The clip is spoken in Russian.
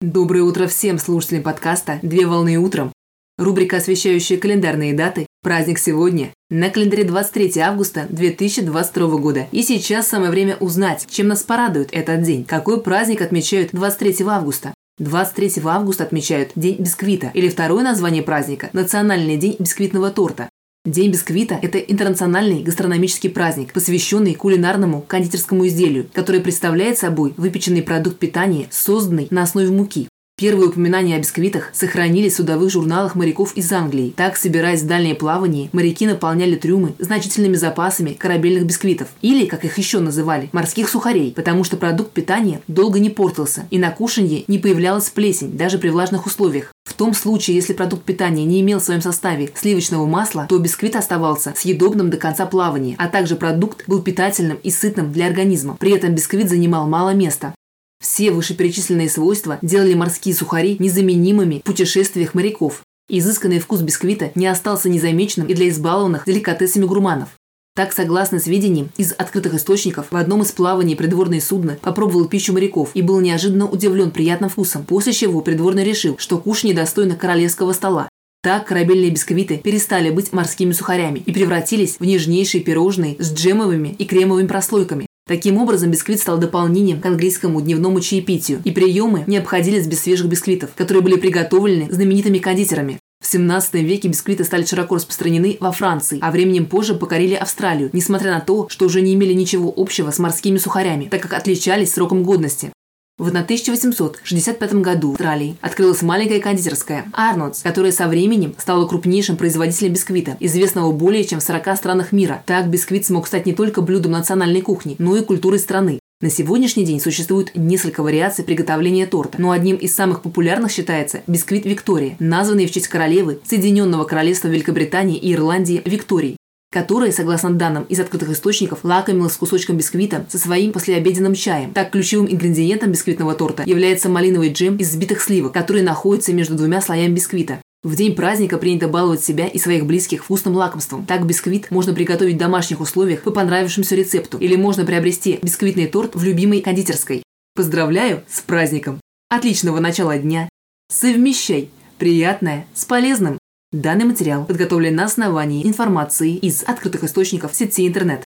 Доброе утро всем слушателям подкаста «Две волны утром». Рубрика, освещающая календарные даты. Праздник сегодня. На календаре 23 августа 2022 года. И сейчас самое время узнать, чем нас порадует этот день. Какой праздник отмечают 23 августа? 23 августа отмечают День бисквита, или второе название праздника – Национальный день бисквитного торта. День бисквита – это интернациональный гастрономический праздник, посвященный кулинарному кондитерскому изделию, который представляет собой выпеченный продукт питания, созданный на основе муки. Первые упоминания о бисквитах сохранились в судовых журналах моряков из Англии. Так, собираясь в дальнее плавание, моряки наполняли трюмы значительными запасами корабельных бисквитов, или, как их еще называли, морских сухарей, потому что продукт питания долго не портился, и на кушанье не появлялась плесень, даже при влажных условиях. Том случае, если продукт питания не имел в своем составе сливочного масла, то бисквит оставался съедобным до конца плавания, а также продукт был питательным и сытным для организма. При этом бисквит занимал мало места. Все вышеперечисленные свойства делали морские сухари незаменимыми в путешествиях моряков. Изысканный вкус бисквита не остался незамеченным и для избалованных деликатесами гурманов. Так, согласно сведениям из открытых источников, в одном из плаваний придворное судно попробовал пищу моряков и был неожиданно удивлен приятным вкусом, после чего придворный решил, что кушанье достойно королевского стола. Так корабельные бисквиты перестали быть морскими сухарями и превратились в нежнейшие пирожные с джемовыми и кремовыми прослойками. Таким образом, бисквит стал дополнением к английскому дневному чаепитию, и приемы не обходились без свежих бисквитов, которые были приготовлены знаменитыми кондитерами. В 17 веке бисквиты стали широко распространены во Франции, а временем позже покорили Австралию, несмотря на то, что уже не имели ничего общего с морскими сухарями, так как отличались сроком годности. В 1865 году в Австралии открылась маленькая кондитерская Арнольдс, которая со временем стала крупнейшим производителем бисквита, известного более чем в 40 странах мира. Так бисквит смог стать не только блюдом национальной кухни, но и культурой страны. На сегодняшний день существует несколько вариаций приготовления торта, но одним из самых популярных считается бисквит Виктория, названный в честь королевы Соединенного Королевства Великобритании и Ирландии Виктории которая, согласно данным из открытых источников, лакомилась кусочком бисквита со своим послеобеденным чаем. Так, ключевым ингредиентом бисквитного торта является малиновый джем из взбитых сливок, который находится между двумя слоями бисквита. В день праздника принято баловать себя и своих близких вкусным лакомством. Так бисквит можно приготовить в домашних условиях по понравившемуся рецепту, или можно приобрести бисквитный торт в любимой кондитерской. Поздравляю с праздником! Отличного начала дня! Совмещай приятное с полезным! Данный материал подготовлен на основании информации из открытых источников сети интернет.